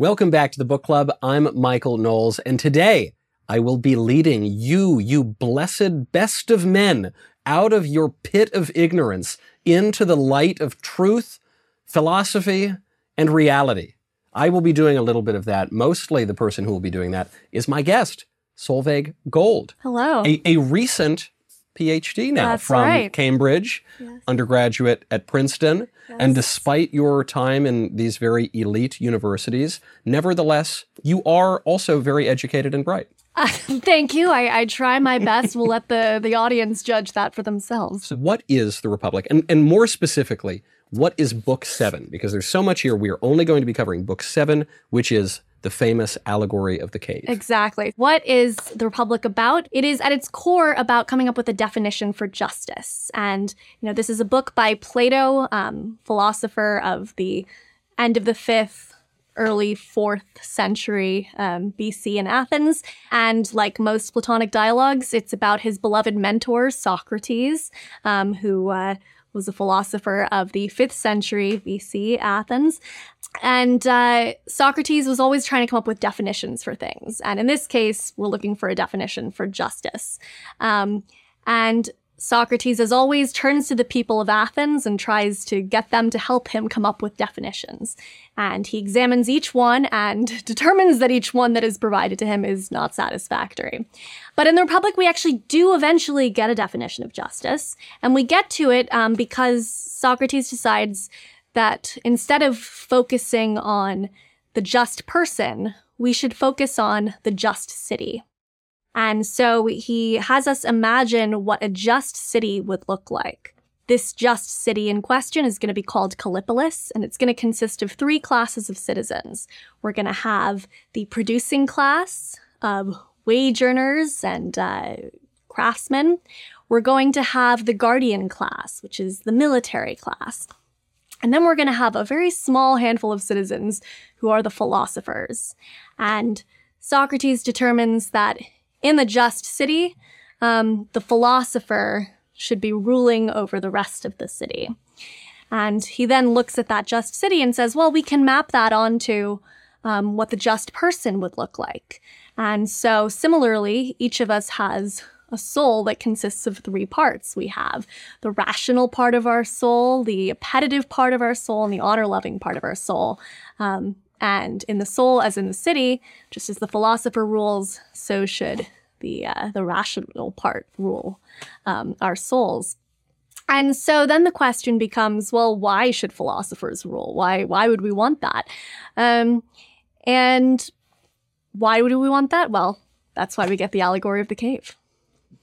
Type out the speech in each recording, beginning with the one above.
Welcome back to the book club. I'm Michael Knowles, and today I will be leading you, you blessed best of men, out of your pit of ignorance into the light of truth, philosophy, and reality. I will be doing a little bit of that. Mostly the person who will be doing that is my guest, Solveig Gold, Hello. a, a recent PhD now That's from right. Cambridge, Yes. undergraduate at Princeton. And despite your time in these very elite universities, nevertheless, you are also very educated and bright. Thank you. I, I try my best. We'll let the, the audience judge that for themselves. So, what is the Republic? And, and more specifically, what is Book Seven? Because there's so much here. We are only going to be covering Book Seven, which is the famous allegory of the cave. Exactly. What is the Republic about? It is at its core about coming up with a definition for justice. And, you know, this is a book by Plato, um, philosopher of the end of the fifth, early fourth century um, BC in Athens. And like most Platonic dialogues, it's about his beloved mentor, Socrates, um, who uh, was a philosopher of the fifth century BC Athens. And uh, Socrates was always trying to come up with definitions for things. And in this case, we're looking for a definition for justice. Um, and Socrates, as always, turns to the people of Athens and tries to get them to help him come up with definitions. And he examines each one and determines that each one that is provided to him is not satisfactory. But in the Republic, we actually do eventually get a definition of justice. And we get to it um, because Socrates decides that instead of focusing on the just person, we should focus on the just city. And so he has us imagine what a just city would look like. This just city in question is going to be called Callipolis, and it's going to consist of three classes of citizens. We're going to have the producing class of wage earners and uh, craftsmen. We're going to have the guardian class, which is the military class. And then we're going to have a very small handful of citizens who are the philosophers. And Socrates determines that in the just city, um, the philosopher should be ruling over the rest of the city. And he then looks at that just city and says, well, we can map that onto um, what the just person would look like. And so, similarly, each of us has a soul that consists of three parts. We have the rational part of our soul, the appetitive part of our soul, and the honor loving part of our soul. Um, and in the soul, as in the city, just as the philosopher rules, so should the uh, the rational part rule um, our souls. And so then the question becomes, well, why should philosophers rule? Why why would we want that? Um, and why would we want that? Well, that's why we get the allegory of the cave.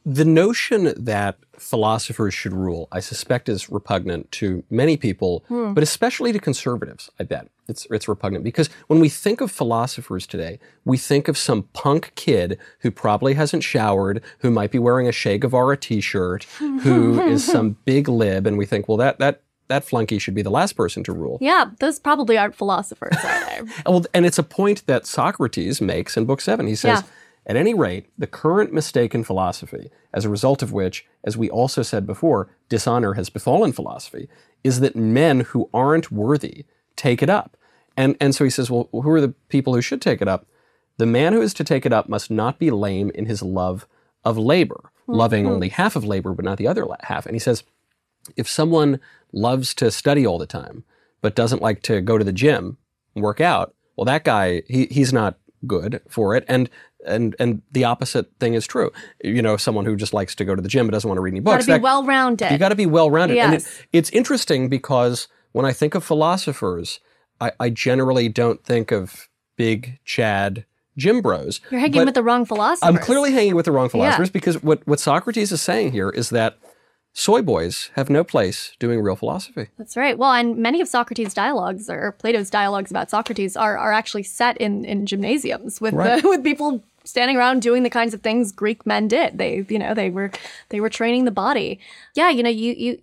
The notion that philosophers should rule, I suspect, is repugnant to many people, hmm. but especially to conservatives, I bet. It's, it's repugnant because when we think of philosophers today, we think of some punk kid who probably hasn't showered, who might be wearing a Che Guevara t shirt, who is some big lib, and we think, well, that, that, that flunky should be the last person to rule. Yeah, those probably aren't philosophers, are they? Well, and it's a point that Socrates makes in Book Seven. He says, Yeah. At any rate, the current mistaken philosophy, as a result of which, as we also said before, dishonor has befallen philosophy, is that men who aren't worthy take it up. And, and so he says, well, who are the people who should take it up? The man who is to take it up must not be lame in his love of labor, hmm. loving hmm. only half of labor, but not the other half. And he says, if someone loves to study all the time, but doesn't like to go to the gym and work out, well, that guy, he, he's not good for it. And, and, and the opposite thing is true. You know, someone who just likes to go to the gym but doesn't want to read any books. Got to be well rounded. you got to be well rounded. And it, it's interesting because when I think of philosophers, I, I generally don't think of big Chad gym bros. You're hanging with the wrong philosophers. I'm clearly hanging with the wrong philosophers because what, what Socrates is saying here is that soy boys have no place doing real philosophy. That's right. Well, and many of Socrates' dialogues or Plato's dialogues about Socrates are, are actually set in, in gymnasiums with Right. uh, with people standing around doing the kinds of things Greek men did. They, you know, they were they were training the body. Yeah, you know, you you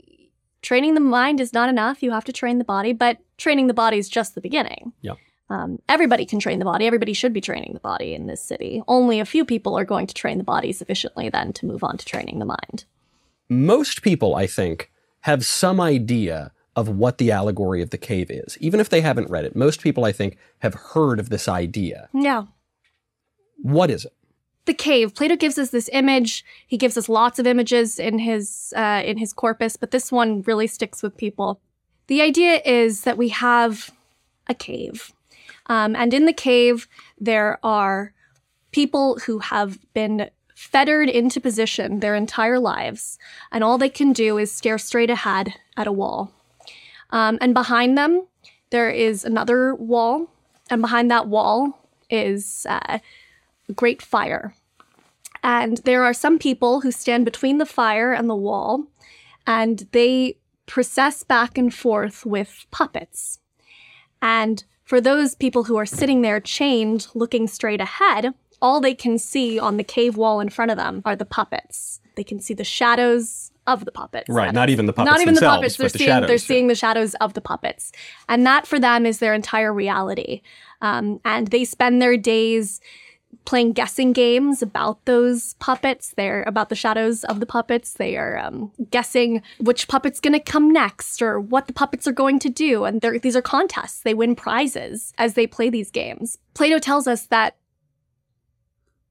training the mind is not enough. You have to train the body, but training the body is just the beginning. Yeah. Um, everybody can train the body. Everybody should be training the body in this city. Only a few people are going to train the body sufficiently then to move on to training the mind. Most people, I think, have some idea of what the allegory of the cave is. Even if they haven't read it, most people, I think, have heard of this idea. Yeah. What is it? the cave. Plato gives us this image. He gives us lots of images in his uh, in his corpus, but this one really sticks with people. The idea is that we have a cave, um, and in the cave there are people who have been fettered into position their entire lives, and all they can do is stare straight ahead at a wall. Um, and behind them there is another wall, and behind that wall is uh, great fire. And there are some people who stand between the fire and the wall, and they process back and forth with puppets. And for those people who are sitting there chained, looking straight ahead, all they can see on the cave wall in front of them are the puppets. They can see the shadows of the puppets. Right, not even the puppets Not even the puppets. They're the seeing shadows. they're seeing the shadows of the puppets, and that for them is their entire reality. Um, and they spend their days playing guessing games about those puppets. They're about the shadows of the puppets. They are um, guessing which puppet's going to come next or what the puppets are going to do. And these are contests. They win prizes as they play these games. Plato tells us that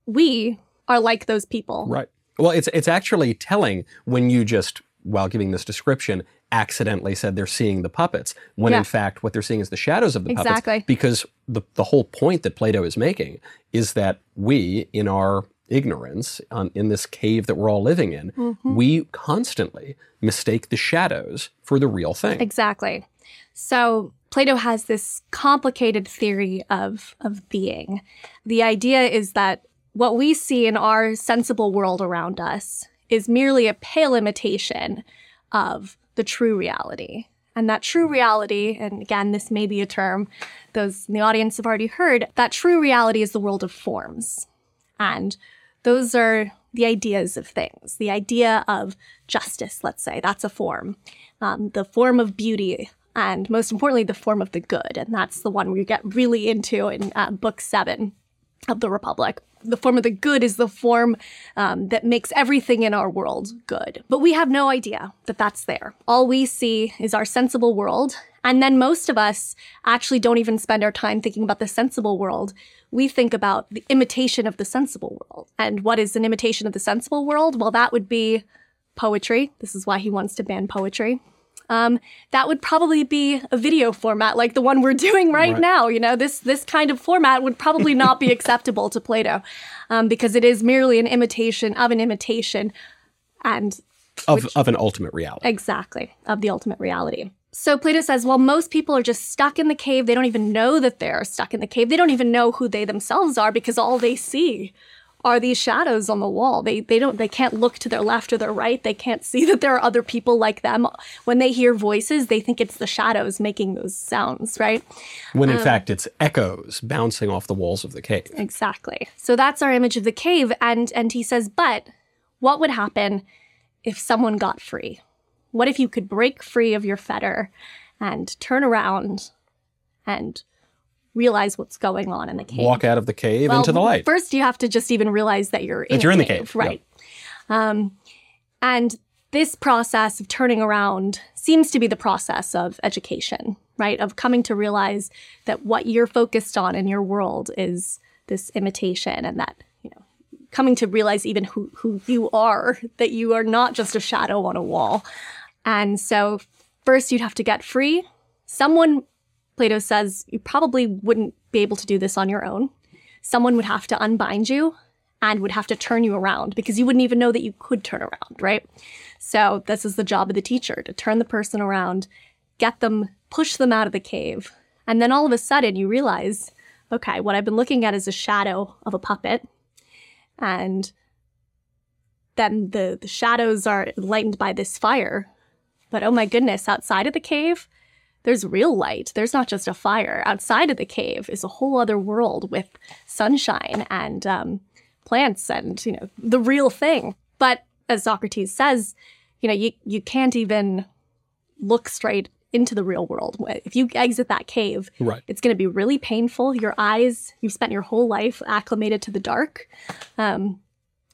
we are like those people. Right. Well, it's it's actually telling when you just while giving this description accidentally said they're seeing the puppets when Yeah. in fact what they're seeing is the shadows of the Exactly. puppets because the the whole point that Plato is making is that we in our ignorance on, in this cave that we're all living in Mm-hmm. we constantly mistake the shadows for the real thing Exactly. So Plato has this complicated theory of of being. The idea is that what we see in our sensible world around us is merely a pale imitation of the true reality. And that true reality, and again, this may be a term those in the audience have already heard, that true reality is the world of forms. And those are the ideas of things. The idea of justice, let's say, that's a form. Um, the form of beauty, and most importantly, the form of the good. And that's the one we get really into in uh, book seven of the Republic. The form of the good is the form um, that makes everything in our world good. But we have no idea that that's there. All we see is our sensible world. And then most of us actually don't even spend our time thinking about the sensible world. We think about the imitation of the sensible world. And what is an imitation of the sensible world? Well, that would be poetry. This is why he wants to ban poetry. Um, that would probably be a video format like the one we're doing right, Right. now. You know, this this kind of format would probably not be acceptable to Plato um, because it is merely an imitation of an imitation, and of, of an ultimate reality exactly of the ultimate reality. So Plato says, well, most people are just stuck in the cave. They don't even know that they're stuck in the cave. They don't even know who they themselves are because all they see are these shadows on the wall. They they don't they can't look to their left or their right. They can't see that there are other people like them. When they hear voices, they think it's the shadows making those sounds, right? when Um, in fact it's echoes bouncing off the walls of the cave Exactly. So that's our image of the cave and and he says, "But what would happen if someone got free? What if you could break free of your fetter and turn around and realize what's going on in the cave?" walk out of the cave Well, into the light First, you have to just even realize that you're in, you're in the cave, right? Um, and this process of turning around seems to be the process of education, right? Of coming to realize that what you're focused on in your world is this imitation, and that you know, coming to realize even who who you are, that you are not just a shadow on a wall. And so, first, you'd have to get free. Someone Plato says you probably wouldn't be able to do this on your own. Someone would have to unbind you and would have to turn you around because you wouldn't even know that you could turn around, right? So, this is the job of the teacher to turn the person around, get them, push them out of the cave. And then all of a sudden, you realize okay, what I've been looking at is a shadow of a puppet. And then the, the shadows are lightened by this fire. But oh my goodness, outside of the cave, there's real light. There's not just a fire. Outside of the cave is a whole other world with sunshine and um, plants and you know the real thing. But as Socrates says, you know you you can't even look straight into the real world. If you exit that cave, right it's going to be really painful. Your eyes, you've spent your whole life acclimated to the dark. Um,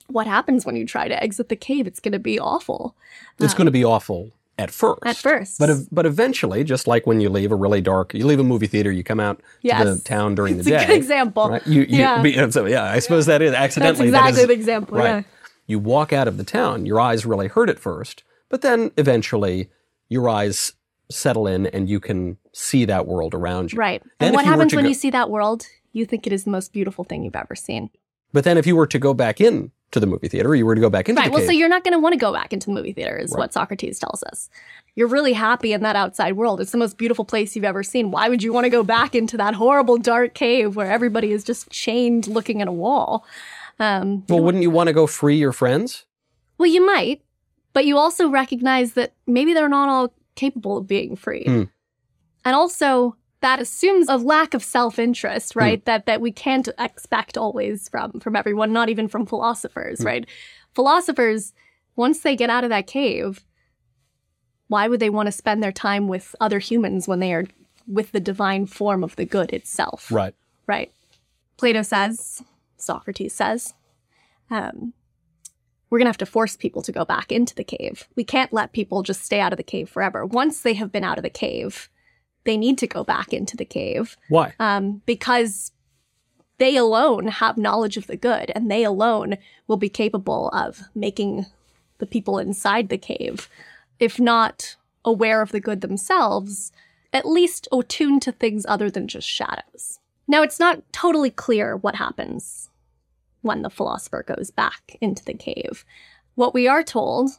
what happens when you try to exit the cave? It's going to be awful. it's going to be awful at first. At first. But but eventually, just like when you leave a really dark, you leave a movie theater, you come out to the town during it's the a day. good example. Right? You, you, yeah. be- so, yeah, I suppose that is That's accidentally. that exactly is- the example. Right. Yeah. You walk out of the town, your eyes really hurt at first, but then eventually your eyes settle in and you can see that world around you. Right. Then and what happens when go- you see that world? You think it is the most beautiful thing you've ever seen. But then if you were to go back in to the movie theater, you were to go back into the movie. Right. Well, cave. so you're not going to want to go back into the movie theater, is Right. what Socrates tells us. You're really happy in that outside world. It's the most beautiful place you've ever seen. Why would you want to go back into that horrible dark cave where everybody is just chained looking at a wall? Um, well, wouldn't you want to go free your friends? well, you might, but you also recognize that maybe they're not all capable of being free. Hmm. And also, that assumes a lack of self-interest, Hmm. right? That that we can't expect always from from everyone, not even from philosophers, Hmm. right? Philosophers, once they get out of that cave, why would they want to spend their time with other humans when they are with the divine form of the good itself? Right. Right. Plato says, Socrates says, um, we're going to have to force people to go back into the cave. We can't let people just stay out of the cave forever. Once they have been out of the cave, they need to go back into the cave Why? um, because they alone have knowledge of the good and they alone will be capable of making the people inside the cave, if not aware of the good themselves, at least attuned to things other than just shadows. Now, it's not totally clear what happens when the philosopher goes back into the cave. What we are told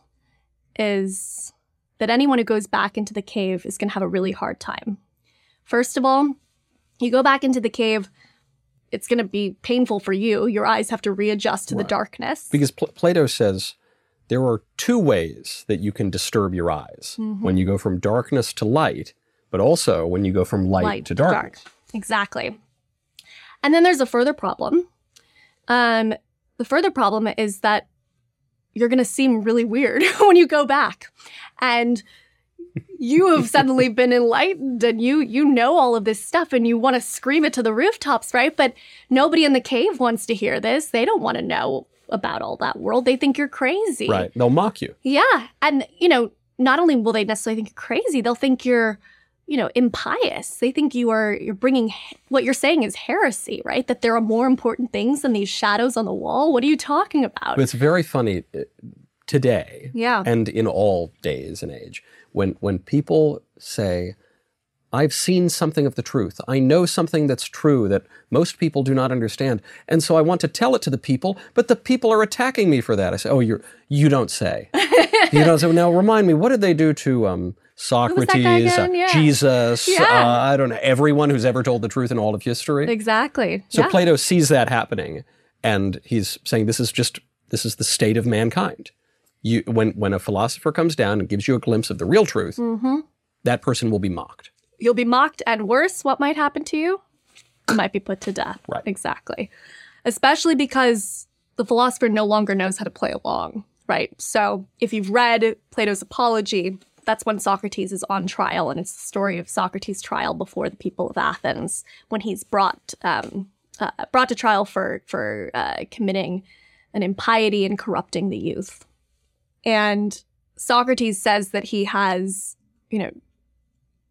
is that anyone who goes back into the cave is going to have a really hard time. First of all, you go back into the cave, it's going to be painful for you. Your eyes have to readjust to the darkness. Because Pl- Plato says there are two ways that you can disturb your eyes Mm-hmm. when you go from darkness to light, but also when you go from light, to darkness. Exactly. And then there's a further problem. Um, the further problem is that you're going to seem really weird when you go back, and you have suddenly been enlightened, and you you know all of this stuff, and you want to scream it to the rooftops, right? But nobody in the cave wants to hear this. They don't want to know about all that world. They think you're crazy. Right. They'll mock you. Yeah. And, you know, not only will they necessarily think you're crazy, they'll think you're, you know, impious. They think you are, you're bringing, what you're saying is heresy, right? That there are more important things than these shadows on the wall. What are you talking about? It's very funny today yeah. and in all days and age when when people say I've seen something of the truth. I know something that's true that most people do not understand. And so I want to tell it to the people, but the people are attacking me for that. I say, "Oh, you you don't say." you don't say. Now remind me, what did they do to um, Socrates, uh, Yeah. Jesus, Yeah. uh, I don't know, everyone who's ever told the truth in all of history? exactly. So yeah. Plato sees that happening, and he's saying this is just this is the state of mankind. You, when when a philosopher comes down and gives you a glimpse of the real truth, Mhm. that person will be mocked. You'll be mocked, and worse, what might happen to you? You might be put to death. Right. Exactly. Especially because the philosopher no longer knows how to play along, right? So if you've read Plato's Apology, that's when Socrates is on trial, and it's the story of Socrates' trial before the people of Athens when he's brought um, uh, brought to trial for for uh, committing an impiety and corrupting the youth. And Socrates says that he has, you know,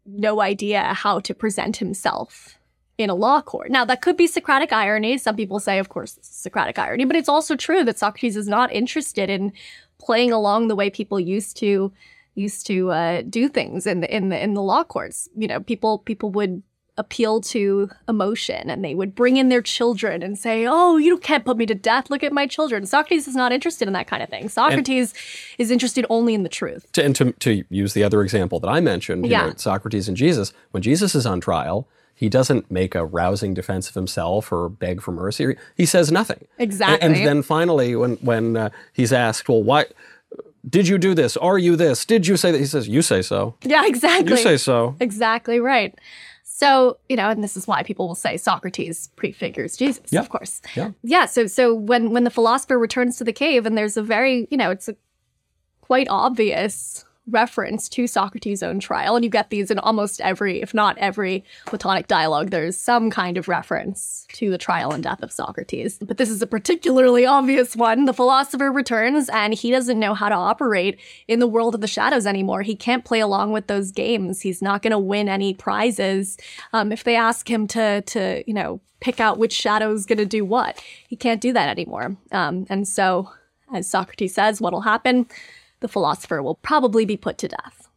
no idea how to present himself in a law court. Now, that could be Socratic irony. Some people say, of course, Socratic irony, but it's also true that Socrates is not interested in playing along the way people used to used to uh, do things in the in the in the law courts. You know, people people would appeal to emotion and they would bring in their children and say, "Oh, you can't put me to death. Look at my children." Socrates is not interested in that kind of thing. Socrates is interested only in the truth. To, and to, to use the other example that I mentioned, Yeah. know, Socrates and Jesus, when Jesus is on trial, he doesn't make a rousing defense of himself or beg for mercy. He says nothing. Exactly. And, and then finally, when when uh, he's asked, "Well, why did you do this? Are you this? Did you say that?" He says, "You say so. yeah, exactly. You say so." Exactly right. So, you know, and this is why people will say Socrates prefigures Jesus, Yeah. of course. Yeah. Yeah, so so when when the philosopher returns to the cave and there's a very, you know, it's a quite obvious reference to Socrates' own trial. And you get these in almost every, if not every, Platonic dialogue. There's some kind of reference to the trial and death of Socrates. But this is a particularly obvious one. The philosopher returns and he doesn't know how to operate in the world of the shadows anymore. He can't play along with those games. He's not going to win any prizes. Um, if they ask him to, to, you know, pick out which shadow is going to do what, he can't do that anymore. Um, and so, as Socrates says, what'll happen? The philosopher will probably be put to death.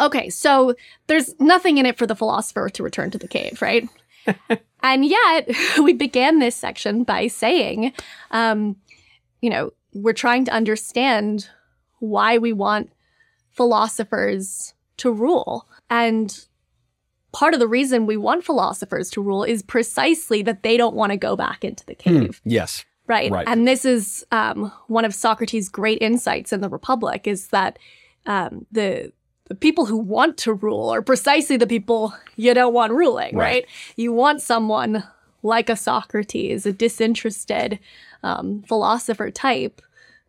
Okay, so there's nothing in it for the philosopher to return to the cave, right? and yet, we began this section by saying, um, you know, we're trying to understand why we want philosophers to rule. And part of the reason we want philosophers to rule is precisely that they don't want to go back into the hmm, cave. Mm, yes. Right. right. And this is um, one of Socrates' great insights in the Republic is that um, the the people who want to rule are precisely the people you don't want ruling, right? right? You want someone like a Socrates, a disinterested um, philosopher type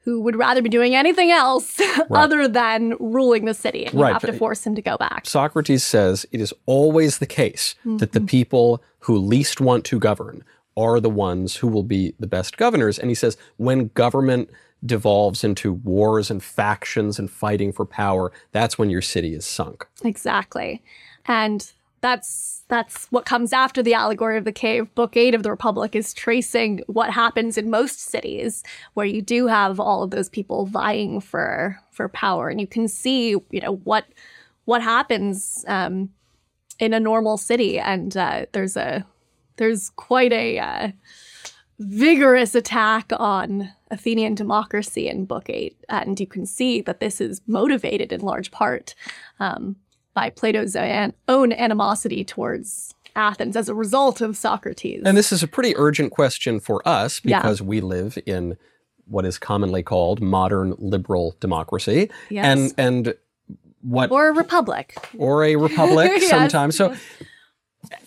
who would rather be doing anything else right. other than ruling the city. And you right. have to force him to go back. Socrates says it is always the case mm-hmm. that the people who least want to govern are the ones who will be the best governors. And he says when government devolves into wars and factions and fighting for power, that's when your city is sunk. Exactly. And that's that's what comes after the allegory of the cave. Book 8 of the Republic is tracing what happens in most cities where you do have all of those people vying for for power and you can see, you know, what what happens um, in a normal city and uh, there's a there's quite a uh, vigorous attack on Athenian democracy in Book 8. And you can see that this is motivated in large part um, by Plato's own animosity towards Athens as a result of Socrates. And this is a pretty urgent question for us because yeah. we live in what is commonly called modern liberal democracy. Yes. And and what or a republic. Or a republic yes. sometimes. So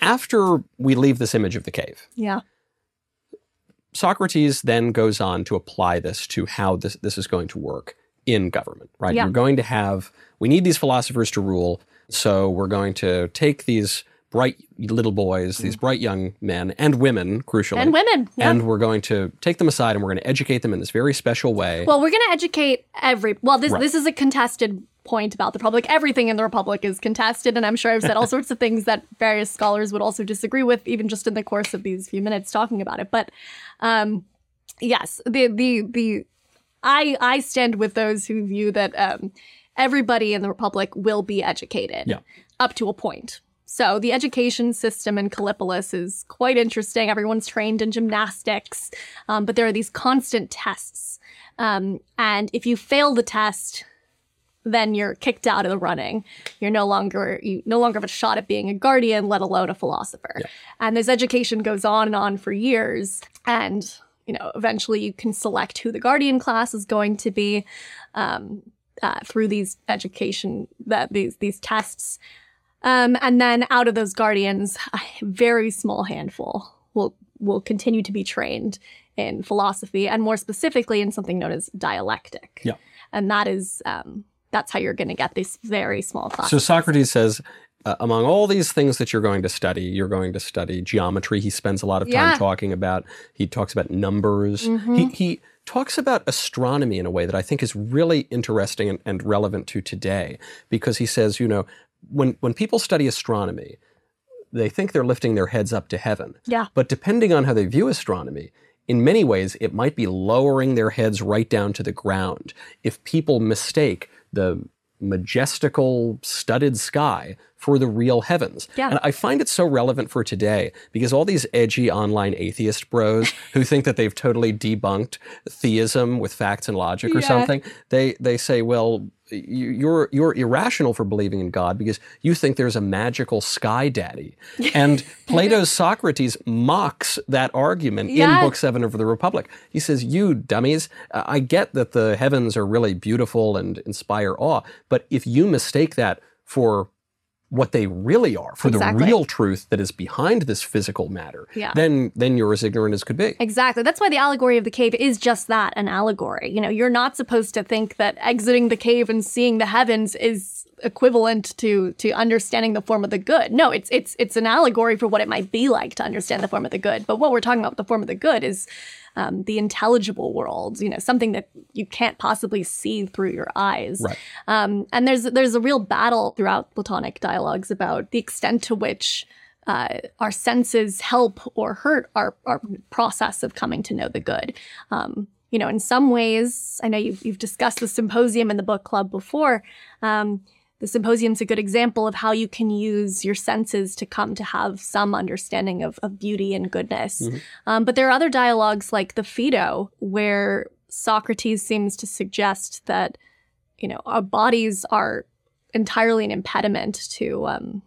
after we leave this image of the cave, yeah. Socrates then goes on to apply this to how this, this is going to work in government, right? Yeah. You're going to have, we need these philosophers to rule, so we're going to take these bright little boys, these bright young men and women, crucially. And women. Yeah. And we're going to take them aside and we're going to educate them in this very special way. Well, we're going to educate every, well, this, right. this is a contested point about the Republic. Everything in the Republic is contested, and I'm sure I've said all sorts of things that various scholars would also disagree with, even just in the course of these few minutes talking about it. But um, yes, the the the I I stand with those who view that um, everybody in the Republic will be educated yeah. up to a point. So the education system in Callipolis is quite interesting. Everyone's trained in gymnastics, um, but there are these constant tests. Um, and if you fail the test, then you're kicked out of the running. You're no longer you no longer have a shot at being a guardian, let alone a philosopher. Yeah. And this education goes on and on for years. And you know, eventually you can select who the guardian class is going to be um, uh, through these education that these these tests. Um, and then out of those guardians, a very small handful will will continue to be trained in philosophy and more specifically in something known as dialectic. Yeah. And that is um, that's how you're going to get this very small class. So Socrates says, uh, among all these things that you're going to study, you're going to study geometry. He spends a lot of time yeah. talking about. He talks about numbers. Mm-hmm. He he talks about astronomy in a way that I think is really interesting and, and relevant to today because he says, you know, when when people study astronomy, they think they're lifting their heads up to heaven. Yeah. But depending on how they view astronomy, in many ways, it might be lowering their heads right down to the ground if people mistake the majestical studded sky for the real heavens. Yeah. And I find it so relevant for today because all these edgy online atheist bros who think that they've totally debunked theism with facts and logic or yeah. something, they they say, well, you're you're irrational for believing in God because you think there's a magical sky daddy. And Plato's Socrates mocks that argument yeah. in Book Seven of the Republic. He says, "You dummies, I get that the heavens are really beautiful and inspire awe, but if you mistake that for what they really are, for Exactly. the real truth that is behind this physical matter, Yeah. then then you're as ignorant as could be. Exactly. That's why the allegory of the cave is just that an allegory. You know, you're not supposed to think that exiting the cave and seeing the heavens is equivalent to to understanding the form of the good. No, it's it's it's an allegory for what it might be like to understand the form of the good. But what we're talking about with the form of the good is um, the intelligible world, you know, something that you can't possibly see through your eyes. Right. Um, and there's there's a real battle throughout Platonic dialogues about the extent to which uh, our senses help or hurt our, our process of coming to know the good. Um, you know, in some ways, I know you've, you've discussed the symposium in the book club before. Um, the symposium's a good example of how you can use your senses to come to have some understanding of, of beauty and goodness. Um, but there are other dialogues like the Phaedo, where Socrates seems to suggest that, you know, our bodies are entirely an impediment to um,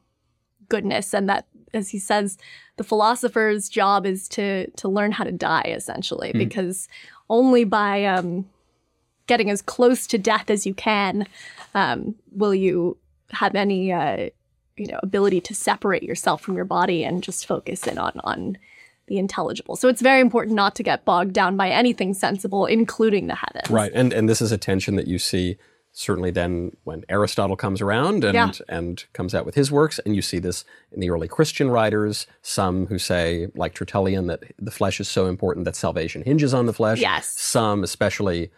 goodness, and that, as he says, the philosopher's job is to to learn how to die, essentially, because only by um, getting as close to death as you can um, will you have any uh, you know ability to separate yourself from your body and just focus in on on the intelligible. So it's very important not to get bogged down by anything sensible, including the heavens. Right. And and this is a tension that you see certainly then when Aristotle comes around and Yeah. and comes out with his works and you see this in the early Christian writers, some who say like Tertullian that the flesh is so important that salvation hinges on the flesh. Yes. Some especially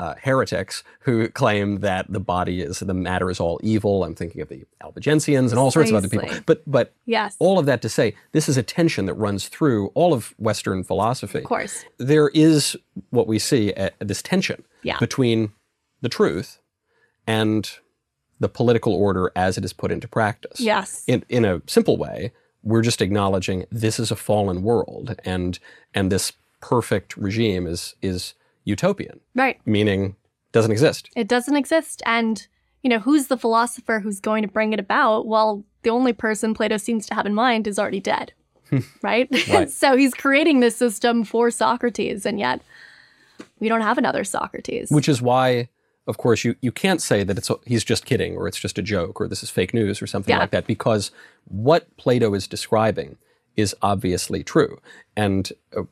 uh, heretics who claim that the body is the matter is all evil. I'm thinking of the Albigensians and all sorts of other people. But but Yes. all of that to say, this is a tension that runs through all of Western philosophy of course. there is what we see uh, this tension Yeah. between the truth and the political order as it is put into practice. Yes. In, in a simple way, we're just acknowledging this is a fallen world and and this perfect regime is is utopian, Right. meaning doesn't exist. It doesn't exist. And, you know, who's the philosopher who's going to bring it about? Well, the only person Plato seems to have in mind is already dead. right? Right. so he's creating this system for Socrates, and yet we don't have another Socrates. Which is why, of course, you, you can't say that it's he's just kidding or it's just a joke or this is fake news or something Yeah. like that because what Plato is describing is obviously true. And uh,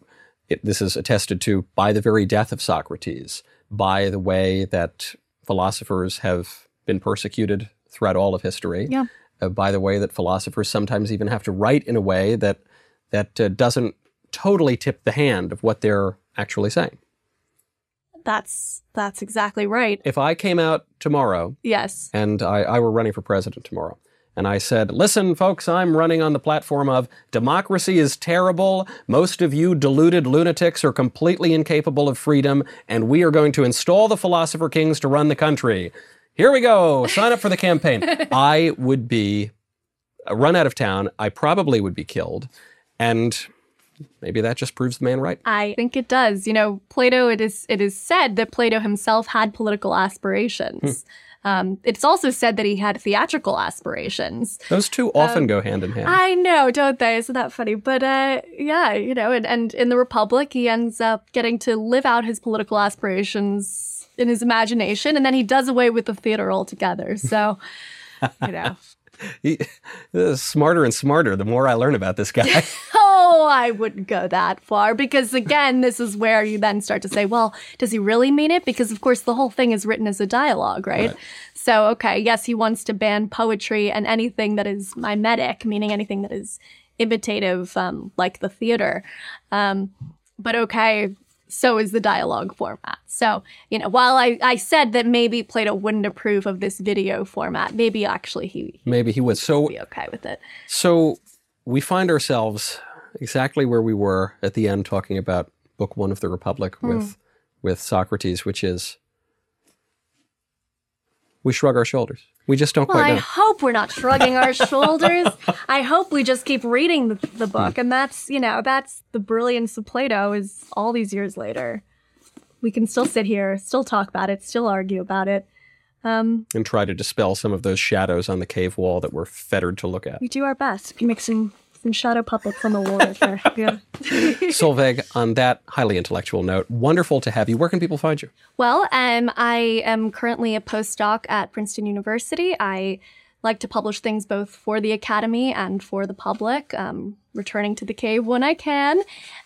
it, this is attested to by the very death of Socrates, by the way that philosophers have been persecuted throughout all of history, Yeah. uh, by the way that philosophers sometimes even have to write in a way that, that uh, doesn't totally tip the hand of what they're actually saying. that's that's exactly right. If I came out tomorrow Yes. and I, I were running for president tomorrow. And I said, listen, folks, I'm running on the platform of democracy is terrible. Most of you deluded lunatics are completely incapable of freedom, and we are going to install the philosopher kings to run the country. Here we go. Sign up for the campaign. I would be uh, run out of town. I probably would be killed. And maybe that just proves the man right. I think it does. You know, Plato. It is it is said that Plato himself had political aspirations. Um, it's also said that he had theatrical aspirations. Those two often go hand in hand. I know, don't they? Isn't that funny? But uh, yeah, you know, and, and in the Republic, he ends up getting to live out his political aspirations in his imagination, and then he does away with the theater altogether. So, you know, He, uh, smarter and smarter the more I learn about this guy. oh, I wouldn't go that far because again, this is where you then start to say, well, does he really mean it? Because of course, the whole thing is written as a dialogue, right? Right. So, okay, yes, he wants to ban poetry and anything that is mimetic, meaning anything that is imitative, um, like the theater. Um, but okay, so is the dialogue format. So, you know, while I, I said that maybe Plato wouldn't approve of this video format, maybe actually he, he'd Maybe he would. So be okay with it. So we find ourselves exactly where we were at the end talking about book one of the Republic Hmm. with with Socrates, which is we shrug our shoulders. We just don't Well, quite I hope we're not shrugging our shoulders. I hope we just keep reading the, the Hmm. book. And that's, you know, that's the brilliance of Plato is all these years later. We can still sit here, still talk about it, still argue about it. Um, and try to dispel some of those shadows on the cave wall that we're fettered to look at. we do our best. We make some, some shadow puppets on the wall right there. Yeah. Solveig, on that highly intellectual note, wonderful to have you. Where can people find you? Well, um, I am currently a postdoc at Princeton University. I like to publish things both for the Academy and for the public, um, returning to the cave when I can.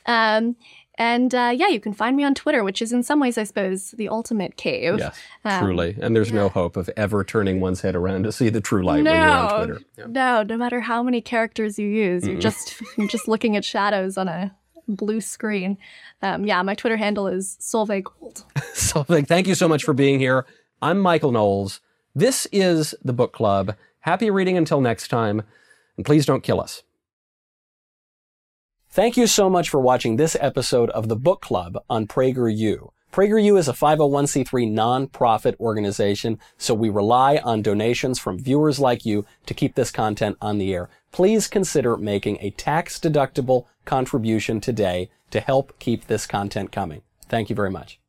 Um, and uh, yeah, you can find me on Twitter, which is in some ways, I suppose, the ultimate cave. Yes, truly. And there's no hope of ever turning one's head around to see the true light when you're on Twitter. Yeah. No, no matter how many characters you use, you're just you're just looking at shadows on a blue screen. Um, yeah, my Twitter handle is Solveig Gold. Solveig, thank you so much for being here. I'm Michael Knowles. This is the book club. Happy reading until next time, and please don't kill us. Thank you so much for watching this episode of the Book Club on PragerU. PragerU is a 501c3 nonprofit organization, so we rely on donations from viewers like you to keep this content on the air. Please consider making a tax-deductible contribution today to help keep this content coming. Thank you very much.